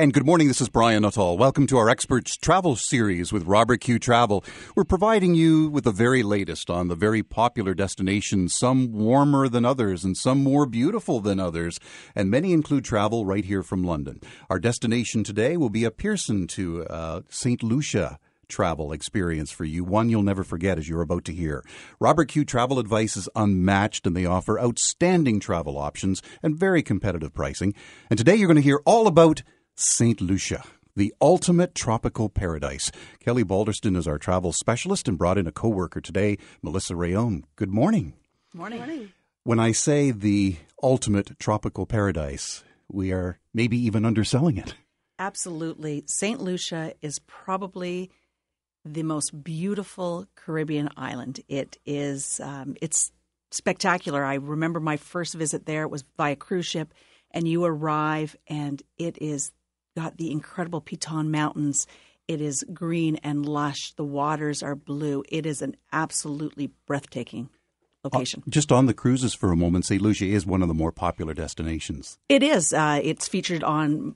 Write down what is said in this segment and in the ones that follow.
And good morning, this is Brian Nuttall. Welcome to our Experts Travel Series with Robert Q Travel. We're providing you with the very latest on the very popular destinations, some warmer than others and some more beautiful than others, and many include travel right here from London. Our destination today will be a Pearson to uh, St. Lucia travel experience for you, one you'll never forget as you're about to hear. Robert Q Travel Advice is unmatched and they offer outstanding travel options and very competitive pricing. And today you're going to hear all about St. Lucia, the ultimate tropical paradise. Kelly Balderston is our travel specialist and brought in a coworker today, Melissa Rayom. Good morning. Morning. morning. When I say the ultimate tropical paradise, we are maybe even underselling it. Absolutely. St. Lucia is probably the most beautiful Caribbean island. It is, um, it's spectacular. I remember my first visit there. It was by a cruise ship, and you arrive, and it is got the incredible Piton Mountains. It is green and lush. The waters are blue. It is an absolutely breathtaking location. Uh, just on the cruises for a moment, St. Lucia is one of the more popular destinations. It is. Uh, it's featured on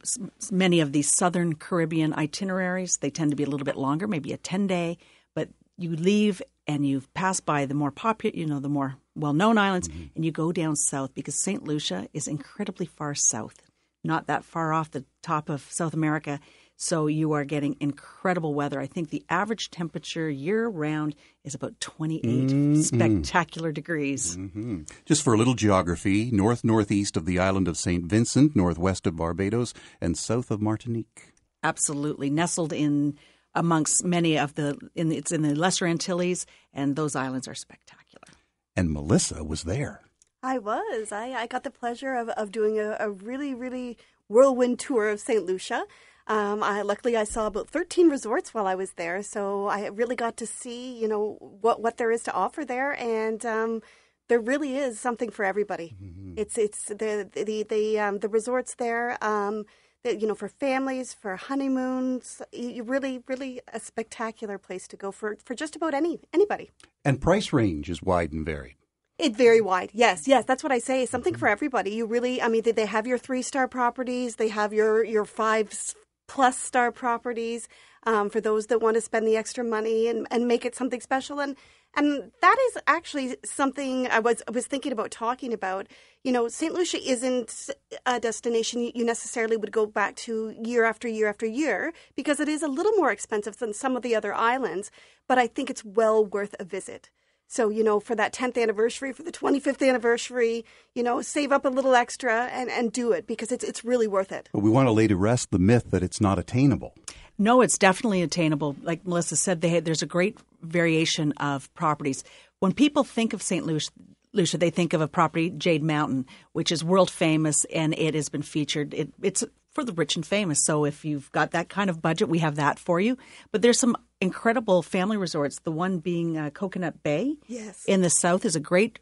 many of the southern Caribbean itineraries. They tend to be a little bit longer, maybe a 10 day, but you leave and you pass by the more popular, you know, the more well known islands, mm-hmm. and you go down south because St. Lucia is incredibly far south not that far off the top of South America. So you are getting incredible weather. I think the average temperature year round is about 28 mm-hmm. spectacular degrees. Mm-hmm. Just for a little geography, north northeast of the island of St. Vincent, northwest of Barbados, and south of Martinique. Absolutely. Nestled in amongst many of the, in, it's in the Lesser Antilles, and those islands are spectacular. And Melissa was there. I was. I, I got the pleasure of, of doing a, a really, really whirlwind tour of St. Lucia. Um, I, luckily, I saw about 13 resorts while I was there, so I really got to see, you know, what, what there is to offer there, and um, there really is something for everybody. Mm-hmm. It's it's the the the um, the resorts there, um, the, you know, for families, for honeymoons. You really, really a spectacular place to go for for just about any anybody. And price range is wide and varied. It's very wide. Yes, yes, that's what I say. Something for everybody. You really, I mean, they have your three star properties. They have your your five plus star properties um, for those that want to spend the extra money and, and make it something special. And and that is actually something I was I was thinking about talking about. You know, St. Lucia isn't a destination you necessarily would go back to year after year after year because it is a little more expensive than some of the other islands. But I think it's well worth a visit. So, you know, for that 10th anniversary, for the 25th anniversary, you know, save up a little extra and, and do it because it's, it's really worth it. But we want to lay to rest the myth that it's not attainable. No, it's definitely attainable. Like Melissa said, they, there's a great variation of properties. When people think of St. Lucia, Lucia, they think of a property, Jade Mountain, which is world famous and it has been featured. It, it's for the rich and famous. So if you've got that kind of budget, we have that for you. But there's some incredible family resorts. The one being uh, Coconut Bay yes. in the south is a great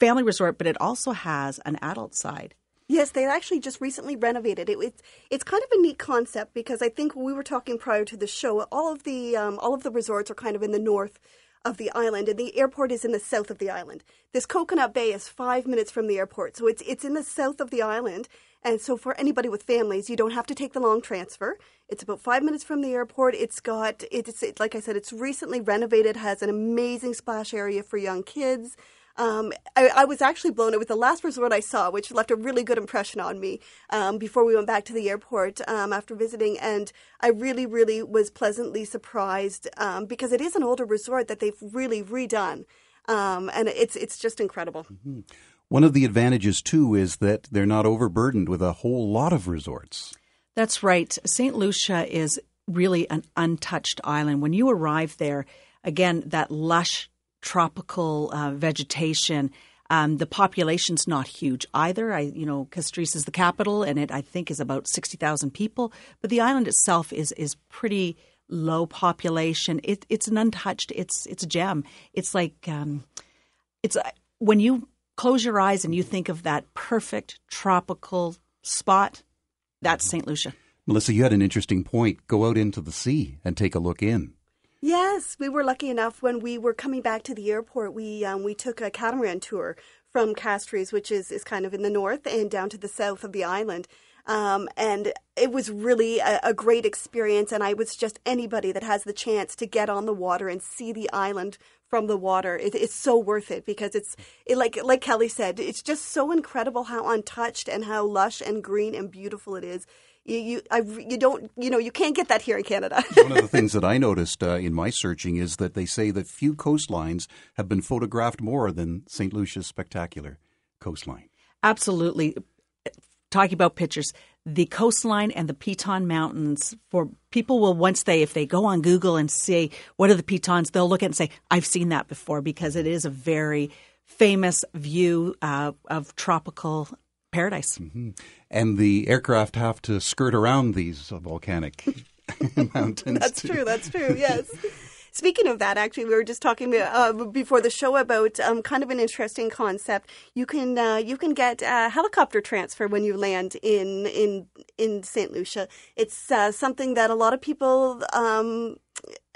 family resort, but it also has an adult side. Yes, they actually just recently renovated it. It's it's kind of a neat concept because I think we were talking prior to the show. All of the um, all of the resorts are kind of in the north of the island, and the airport is in the south of the island. This Coconut Bay is five minutes from the airport, so it's it's in the south of the island. And so, for anybody with families, you don't have to take the long transfer. It's about five minutes from the airport. It's got it's it, like I said, it's recently renovated, has an amazing splash area for young kids. Um, I, I, was actually blown. It was the last resort I saw, which left a really good impression on me um, before we went back to the airport um, after visiting. And I really, really was pleasantly surprised um, because it is an older resort that they've really redone. Um, and it's it's just incredible. Mm-hmm. One of the advantages too is that they're not overburdened with a whole lot of resorts. That's right. St. Lucia is really an untouched island. When you arrive there, again, that lush tropical uh, vegetation. Um, the population's not huge either. I, you know, Castries is the capital, and it I think is about sixty thousand people. But the island itself is is pretty low population. It, it's an untouched. It's it's a gem. It's like um, it's uh, when you close your eyes and you think of that perfect tropical spot. That's St. Lucia. Melissa, you had an interesting point. Go out into the sea and take a look in. Yes, we were lucky enough when we were coming back to the airport. We um, we took a catamaran tour from Castries, which is, is kind of in the north, and down to the south of the island. Um, and it was really a, a, great experience. And I was just anybody that has the chance to get on the water and see the island from the water. It, it's so worth it because it's it, like like Kelly said, it's just so incredible how untouched and how lush and green and beautiful it is. You you, I, you don't you know you can't get that here in Canada. One of the things that I noticed uh, in my searching is that they say that few coastlines have been photographed more than St. Lucia's spectacular coastline. Absolutely talking about pictures, the coastline and the Piton Mountains for people will once they if they go on Google and see what are the Pitons, they'll look at it and say I've seen that before because it is a very famous view uh, of tropical paradise. Mm-hmm. And the aircraft have to skirt around these volcanic mountains. That's too. true. That's true. Yes. Speaking of that, actually, we were just talking uh, before the show about um, kind of an interesting concept. You can uh, you can get a helicopter transfer when you land in in in Saint Lucia. It's uh, something that a lot of people um,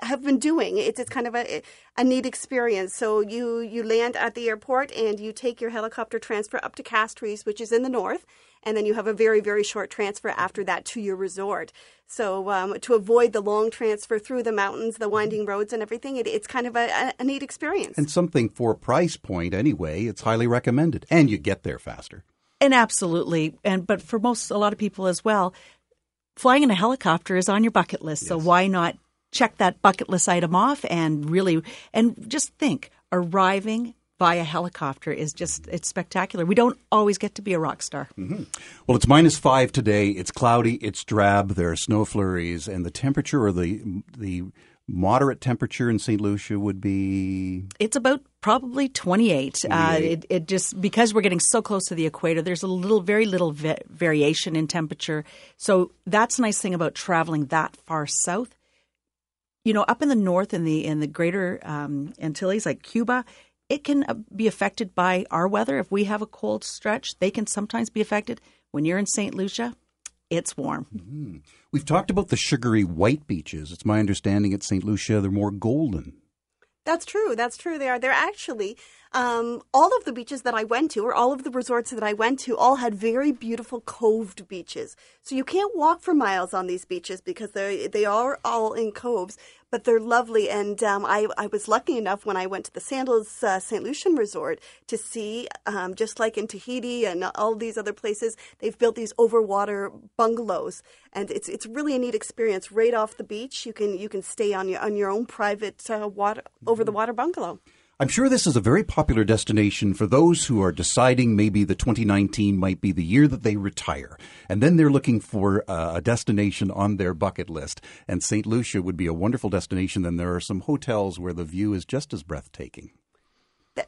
have been doing. It's, it's kind of a, a neat experience. So you you land at the airport and you take your helicopter transfer up to Castries, which is in the north and then you have a very very short transfer after that to your resort. So um, to avoid the long transfer through the mountains, the winding roads, and everything, it, it's kind of a, a neat experience. And something for a price point anyway. It's highly recommended, and you get there faster. And absolutely, and but for most a lot of people as well, flying in a helicopter is on your bucket list. Yes. So why not check that bucket list item off and really and just think arriving via helicopter is just it's spectacular. We don't always get to be a rock star. Mm-hmm. Well, it's minus five today. It's cloudy. It's drab. There are snow flurries, and the temperature or the the moderate temperature in St. Lucia would be it's about probably 28, 28. Uh, it, it, just because we're getting so close to the equator there's a little very little va- variation in temperature so that's a nice thing about traveling that far south you know up in the north in the in the greater um, antilles like cuba it can uh, be affected by our weather. If we have a cold stretch, they can sometimes be affected. When you're in St. Lucia, it's warm. Mm-hmm. We've talked about the sugary white beaches. It's my understanding at St. Lucia they're more golden. That's true. That's true. They are. They're actually um, all of the beaches that I went to, or all of the resorts that I went to, all had very beautiful coved beaches. So you can't walk for miles on these beaches because they they are all in coves, but they're lovely. And um, I I was lucky enough when I went to the Sandals uh, St. Lucian Resort to see, um, just like in Tahiti and all these other places, they've built these overwater bungalows, and it's it's really a neat experience. Right off the beach, you can you can stay on your on your own private uh, water over the water bungalow. I'm sure this is a very popular destination for those who are deciding maybe the 2019 might be the year that they retire. And then they're looking for uh, a destination on their bucket list. And St. Lucia would be a wonderful destination. Then there are some hotels where the view is just as breathtaking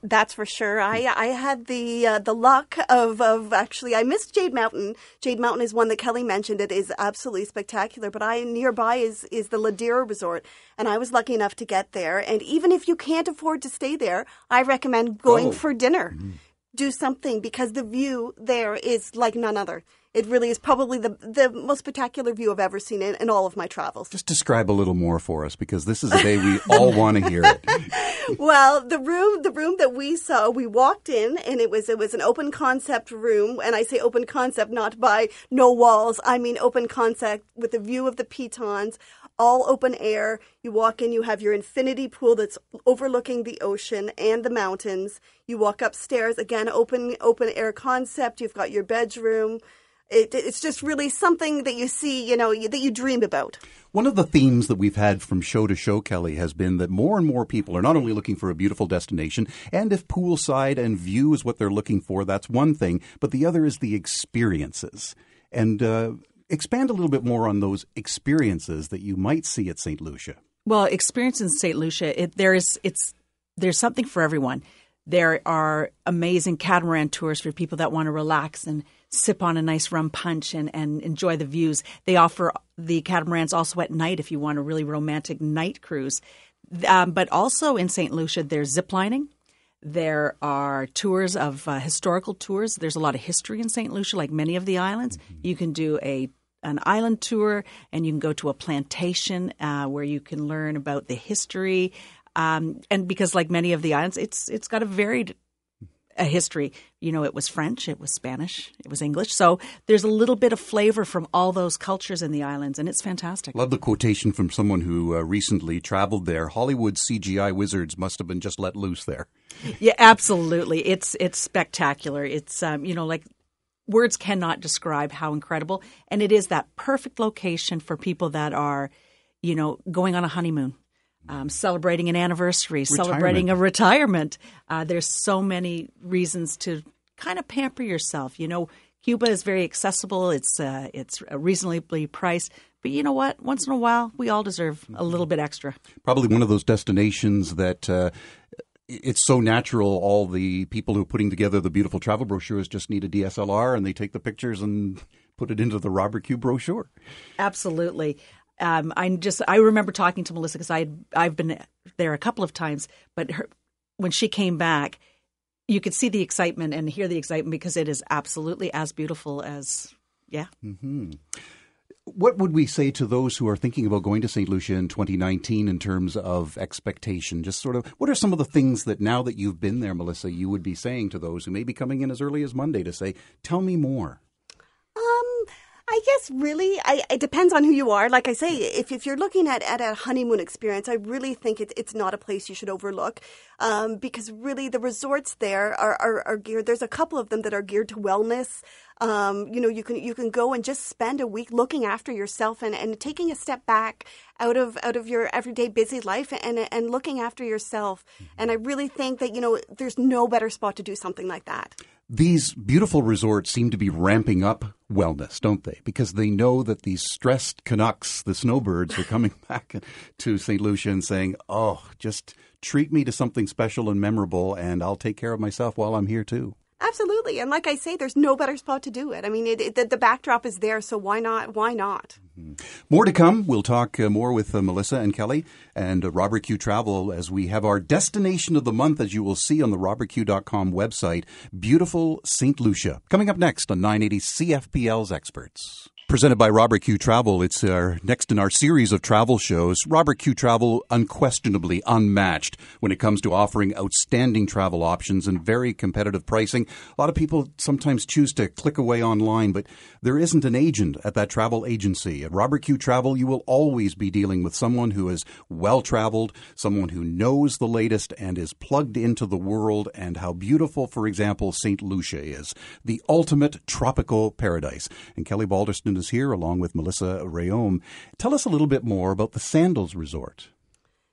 that's for sure. I I had the uh, the luck of of actually I missed Jade Mountain. Jade Mountain is one that Kelly mentioned. It is absolutely spectacular. But I nearby is is the Ladera Resort, and I was lucky enough to get there. And even if you can't afford to stay there, I recommend going oh. for dinner. Mm-hmm. Do something because the view there is like none other. It really is probably the the most spectacular view I've ever seen in, in all of my travels. Just describe a little more for us because this is a day we all want to hear it. well, the room the room that we saw, we walked in and it was it was an open concept room, and I say open concept not by no walls. I mean open concept with a view of the pitons all open air. You walk in, you have your infinity pool that's overlooking the ocean and the mountains. You walk upstairs, again, open open air concept. You've got your bedroom. It, it's just really something that you see, you know, that you dream about. One of the themes that we've had from show to show, Kelly, has been that more and more people are not only looking for a beautiful destination, and if poolside and view is what they're looking for, that's one thing, but the other is the experiences. And uh, expand a little bit more on those experiences that you might see at St. Lucia. Well, experience in St. Lucia, it, there is it's there's something for everyone. There are amazing catamaran tours for people that want to relax and sip on a nice rum punch and, and enjoy the views. They offer the catamarans also at night if you want a really romantic night cruise. Um, but also in St. Lucia, there's ziplining. There are tours of uh, historical tours. There's a lot of history in St. Lucia, like many of the islands. Mm-hmm. You can do a an island tour, and you can go to a plantation uh, where you can learn about the history. Um, and because, like many of the islands, it's it's got a varied a history. You know, it was French, it was Spanish, it was English. So there's a little bit of flavor from all those cultures in the islands, and it's fantastic. Love the quotation from someone who uh, recently traveled there. Hollywood CGI wizards must have been just let loose there. Yeah, absolutely. It's it's spectacular. It's um, you know like words cannot describe how incredible, and it is that perfect location for people that are, you know, going on a honeymoon um, celebrating an anniversary, retirement. celebrating a retirement. Uh, there's so many reasons to kind of pamper yourself. You know, Cuba is very accessible. It's uh, it's reasonably priced. But you know what? Once in a while, we all deserve a little bit extra. Probably one of those destinations that uh, it's so natural. All the people who are putting together the beautiful travel brochures just need a DSLR and they take the pictures and put it into the Robert Q brochure. Absolutely um, I just I remember talking to Melissa because I I've been there a couple of times, but her, when she came back, you could see the excitement and hear the excitement because it is absolutely as beautiful as yeah. Mm-hmm. What would we say to those who are thinking about going to St. Lucia in 2019 in terms of expectation? Just sort of, what are some of the things that now that you've been there, Melissa, you would be saying to those who may be coming in as early as Monday to say, tell me more? I guess really, I, it depends on who you are. Like I say, if, if you're looking at, at a honeymoon experience, I really think it, it's not a place you should overlook um, because really the resorts there are, are, are, geared. There's a couple of them that are geared to wellness. Um, you know, you can you can go and just spend a week looking after yourself and, and taking a step back out of out of your everyday busy life and and looking after yourself. Mm-hmm. And I really think that you know there's no better spot to do something like that these beautiful resorts seem to be ramping up wellness, don't they? Because they know that these stressed Canucks, the snowbirds, are coming back to St. Lucia and saying, oh, just treat me to something special and memorable, and I'll take care of myself while I'm here too. Absolutely, and like I say, there's no better spot to do it. I mean, it, it, the, the, backdrop is there, so why not? Why not? Mm-hmm. More to come. We'll talk uh, more with uh, Melissa and Kelly and uh, Robert Q Travel as we have our destination of the month, as you will see on the robertq.com website, beautiful St. Lucia. Coming up next on 980 CFPL's Experts. Presented by Robert Q Travel. It's our next in our series of travel shows. Robert Q Travel, unquestionably unmatched when it comes to offering outstanding travel options and very competitive pricing. A lot of people sometimes choose to click away online, but there isn't an agent at that travel agency. At Robert Q Travel, you will always be dealing with someone who is well traveled, someone who knows the latest and is plugged into the world and how beautiful, for example, St. Lucia is. The ultimate tropical paradise. And Kelly Balderston here along with Melissa Rayom. Tell us a little bit more about the Sandals Resort.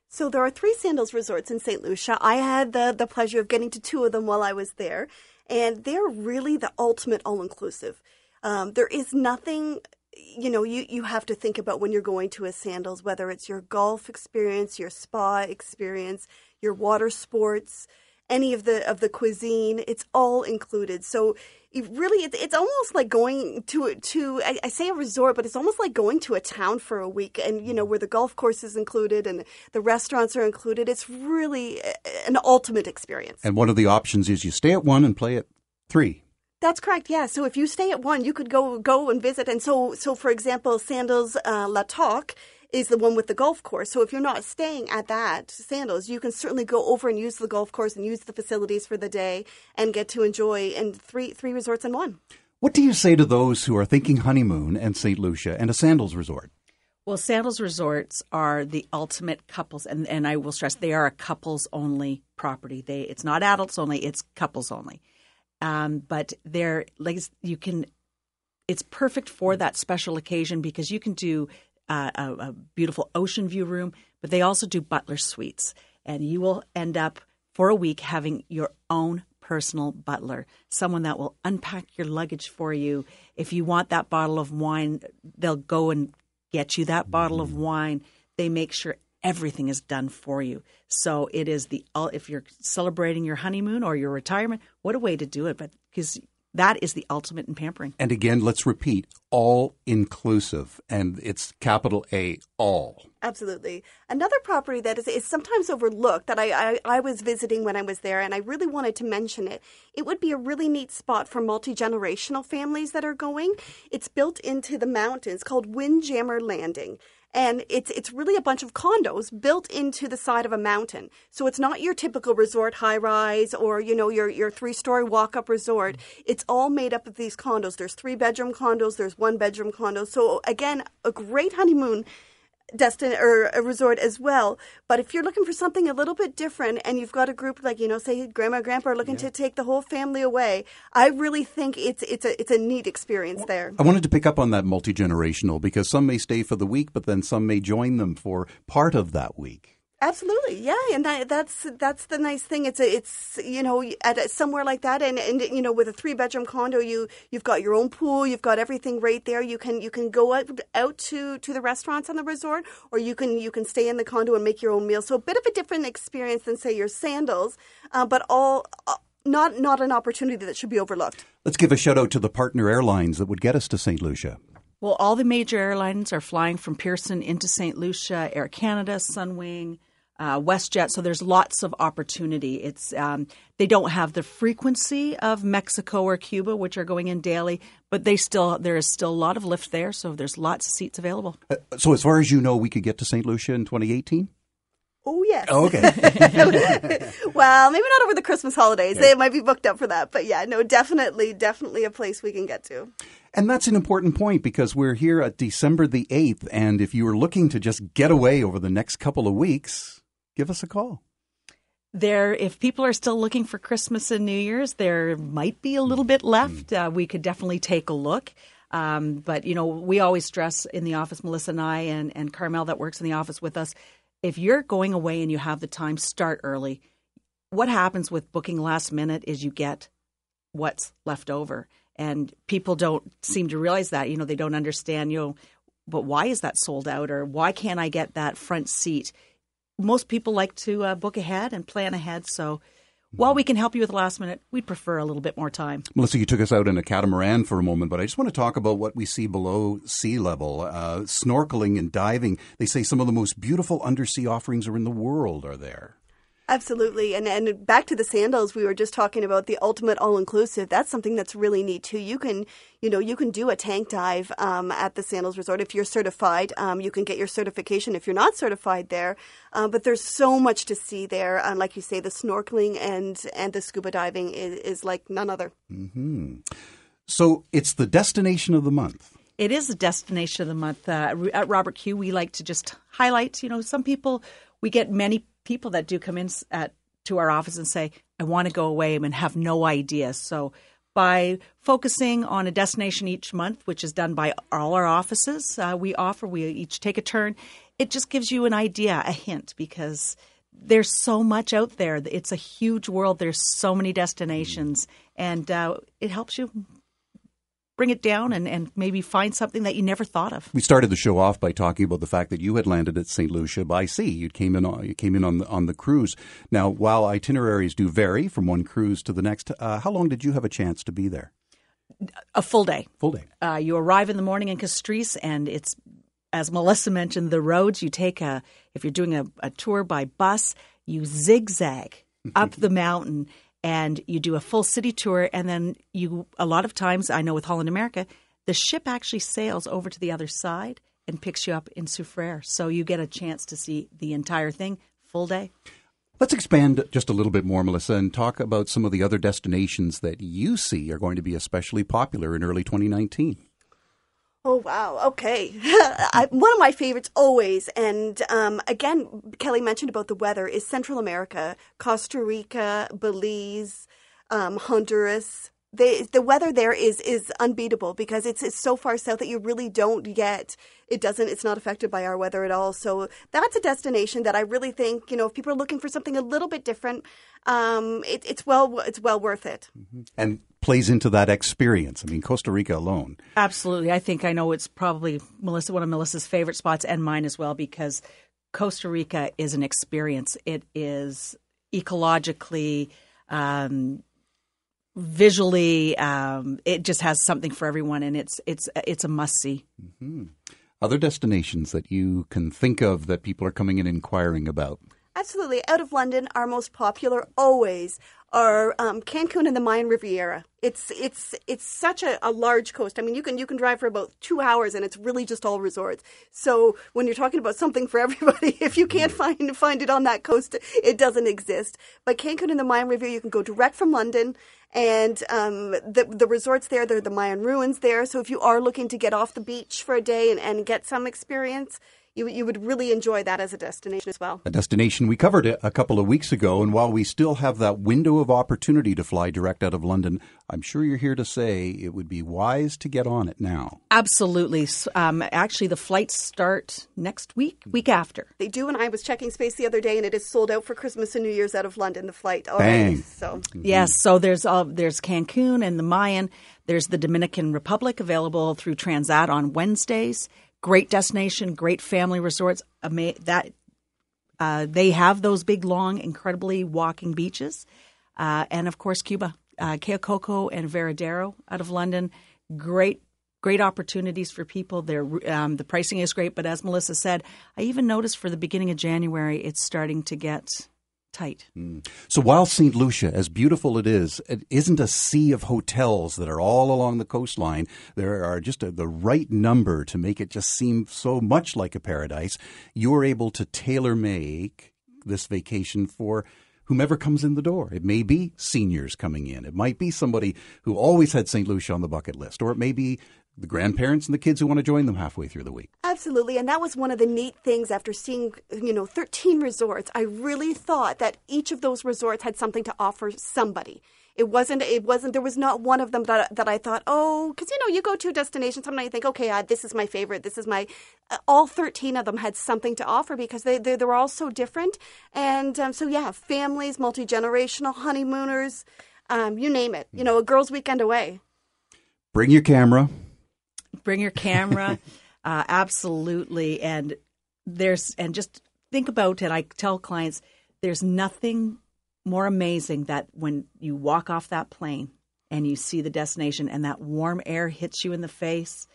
So there are three Sandals resorts in St. Lucia. I had the, the pleasure of getting to two of them while I was there, and they're really the ultimate all inclusive. Um, there is nothing you know you, you have to think about when you're going to a sandals whether it's your golf experience your spa experience your water sports any of the of the cuisine it's all included so it really it's, it's almost like going to to I, I, say a resort but it's almost like going to a town for a week and you know where the golf course is included and the restaurants are included it's really an ultimate experience and one of the options is you stay at one and play at three that's correct. Yeah. So if you stay at one, you could go go and visit. And so so for example, Sandals uh, La Toc is the one with the golf course. So if you're not staying at that Sandals, you can certainly go over and use the golf course and use the facilities for the day and get to enjoy in three three resorts in one. What do you say to those who are thinking honeymoon and St. Lucia and a Sandals resort? Well, Sandals resorts are the ultimate couples, and, and I will stress they are a couples only property. They it's not adults only; it's couples only. Um, but they're like you can. It's perfect for that special occasion because you can do uh, a, a beautiful ocean view room, but they also do butler suites. And you will end up for a week having your own personal butler, someone that will unpack your luggage for you. If you want that bottle of wine, they'll go and get you that bottle of wine. They make sure everything is done for you. So it is the if you're celebrating your honeymoon or your retirement, what a way to do it! But because that is the ultimate in pampering. And again, let's repeat all inclusive, and it's capital A, all. Absolutely. Another property that is, is sometimes overlooked that I, I, I, was visiting when I was there, and I really wanted to mention it. It would be a really neat spot for multi generational families that are going. It's built into the mountains called Windjammer Landing. And it's it's really a bunch of condos built into the side of a mountain. So it's not your typical resort high rise or you know your your three story walk up resort. It's all made up of these condos. There's three bedroom condos. There's one bedroom condos. So again, a great honeymoon destin or a resort as well. But if you're looking for something a little bit different and you've got a group like, you know, say grandma, and grandpa are looking yeah. to take the whole family away, I really think it's it's a it's a neat experience there. I wanted to pick up on that multi generational because some may stay for the week, but then some may join them for part of that week. Absolutely, yeah, and that, that's that's the nice thing. It's a, it's you know at somewhere like that, and, and you know with a three bedroom condo, you you've got your own pool, you've got everything right there. You can you can go out, out to to the restaurants on the resort, or you can you can stay in the condo and make your own meal. So a bit of a different experience than say your sandals, uh, but all. Uh, not not an opportunity that should be overlooked. Let's give a shout out to the partner airlines that would get us to St. Lucia. Well, all the major airlines are flying from Pearson into St. Lucia: Air Canada, Sunwing, uh, WestJet. So there's lots of opportunity. It's um, they don't have the frequency of Mexico or Cuba, which are going in daily, but they still there is still a lot of lift there. So there's lots of seats available. Uh, so as far as you know, we could get to St. Lucia in 2018. Oh yes. Oh, okay. well, maybe not over the Christmas holidays. Yeah. They might be booked up for that, but yeah, no, definitely, definitely a place we can get to. And that's an important point because we're here at December the 8th. And if you are looking to just get away over the next couple of weeks, give us a call. There, if people are still looking for Christmas and New Year's, there might be a little bit left. Mm. Uh, we could definitely take a look. Um, but you know, we always stress in the office, Melissa and I, and and Carmel that works in the office with us. If you're going away and you have the time, start early. What happens with booking last minute is you get what's left over, and people don't seem to realize that. You know, they don't understand. You know, but why is that sold out, or why can't I get that front seat? Most people like to uh, book ahead and plan ahead. So while we can help you with the last minute, we'd prefer a little bit more time. Melissa, you took us out in a catamaran for a moment, but I just want to talk about what we see below sea level. Uh, snorkeling and diving. They say some of the most beautiful undersea offerings are in the world are there. Absolutely. And and back to the sandals, we were just talking about the ultimate all inclusive. That's something that's really neat too. You can, you know, you can do a tank dive um, at the Sandals Resort if you're certified. Um, you can get your certification if you're not certified there. Uh, but there's so much to see there. And uh, like you say, the snorkeling and and the scuba diving is, is like none other. Mm-hmm. So it's the destination of the month. It is the destination of the month. Uh, at Robert Q, we like to just highlight, you know, some people, we get many people that do come in at to our office and say, I want to go away and have no idea. So by focusing on a destination each month, which is done by all our offices, uh, we offer, we each take a turn. It just gives you an idea, a hint, because there's so much out there. It's a huge world. There's so many destinations, and uh, it helps you bring it down and, and maybe find something that you never thought of. We started the show off by talking about the fact that you had landed at St. Lucia by sea. You came in on, you came in on the, on the cruise. Now, while itineraries do vary from one cruise to the next, uh, how long did you have a chance to be there? A full day. Full day. Uh, you arrive in the morning in Castries, and it's as Melissa mentioned, the roads you take a if you're doing a, a tour by bus, you zigzag up the mountain and you do a full city tour and then you a lot of times I know with Holland America the ship actually sails over to the other side and picks you up in Soufriere so you get a chance to see the entire thing full day. Let's expand just a little bit more, Melissa, and talk about some of the other destinations that you see are going to be especially popular in early 2019. Oh wow! Okay, I, one of my favorites always, and um, again, Kelly mentioned about the weather is Central America, Costa Rica, Belize, um, Honduras. They, the weather there is is unbeatable because it's, it's so far south that you really don't get it doesn't it's not affected by our weather at all so that's a destination that i really think you know if people are looking for something a little bit different um, it, it's well it's well worth it mm-hmm. and plays into that experience. I mean costa rica alone. Absolutely. I think i know it's probably melissa one of melissa's favorite spots and mine as well because costa rica is an experience. It is ecologically um, visually um, it just has something for everyone and it's it's it's a must see mm-hmm. Other destinations that you can think of that people are coming in inquiring about? Absolutely. Out of London, our most popular always are um, Cancun and the Mayan Riviera. It's it's it's such a, a, large coast. I mean, you can you can drive for about two hours, and it's really just all resorts. So when you're talking about something for everybody, if you can't find find it on that coast, it doesn't exist. But Cancun and the Mayan Riviera, you can go direct from London, and um, the the resorts there, they're the Mayan ruins there. So if you are looking to get off the beach for a day and, and get some experience, you, you would really enjoy that as a destination as well. A destination we covered it a couple of weeks ago, and while we still have that window of opportunity to fly direct out of London, I'm sure you're here to say it would be wise to get on it now. Absolutely. Um, actually, the flights start next week, week after. They do, and I was checking space the other day, and it is sold out for Christmas and New Year's out of London. The flight already. Bang. So mm-hmm. yes, so there's uh, there's Cancun and the Mayan. There's the Dominican Republic available through Transat on Wednesdays great destination, great family resorts. That uh, they have those big, long, incredibly walking beaches, uh, and of course Cuba, uh, and Varadero out of London. Great, great opportunities for people. There, um, the pricing is great, but as Melissa said, I even noticed for the beginning of January, it's starting to get tight. Mm. So while St. Lucia, as beautiful it is, it isn't a sea of hotels that are all along the coastline. There are just a, the right number to make it just seem so much like a paradise. You're able to tailor make this vacation for whomever comes in the door. It may be seniors coming in. It might be somebody who always had St. Lucia on the bucket list, or it may be the grandparents and the kids who want to join them halfway through the week. Absolutely, and that was one of the neat things after seeing, you know, 13 resorts. I really thought that each of those resorts had something to offer somebody. It wasn't. It wasn't. There was not one of them that that I thought, oh, because you know, you go to a destination, sometimes you think, okay, uh, this is my favorite. This is my. Uh, all thirteen of them had something to offer because they they, they were all so different, and um, so yeah, families, multi generational, honeymooners, um, you name it. You know, a girls' weekend away. Bring your camera Bring your camera, uh, absolutely. And there's and just think about it. I tell clients there's nothing more amazing that when you walk off that plane and you see the destination and that warm air hits you in the face.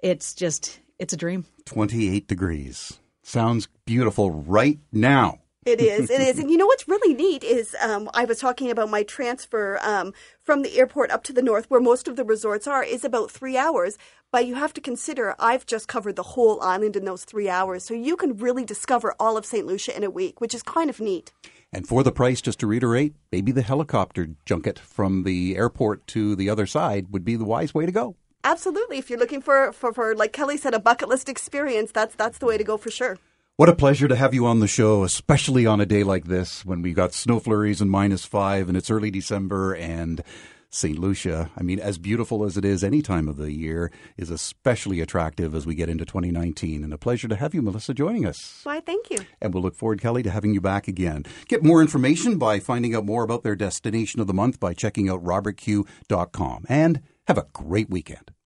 It's just it's a dream. 28 degrees. Sounds beautiful right now. It is. It is. And you know what's really neat is um, I was talking about my transfer um, from the airport up to the north, where most of the resorts are, is about three hours. But you have to consider I've just covered the whole island in those three hours. So you can really discover all of St. Lucia in a week, which is kind of neat. And for the price, just to reiterate, maybe the helicopter junket from the airport to the other side would be the wise way to go. Absolutely. If you're looking for, for, for like Kelly said, a bucket list experience, that's that's the way to go for sure. What a pleasure to have you on the show, especially on a day like this when we've got snow flurries and minus five and it's early December and St. Lucia, I mean, as beautiful as it is any time of the year, is especially attractive as we get into 2019. And a pleasure to have you, Melissa, joining us. Why, thank you. And we'll look forward, Kelly, to having you back again. Get more information by finding out more about their destination of the month by checking out robertq.com. And have a great weekend.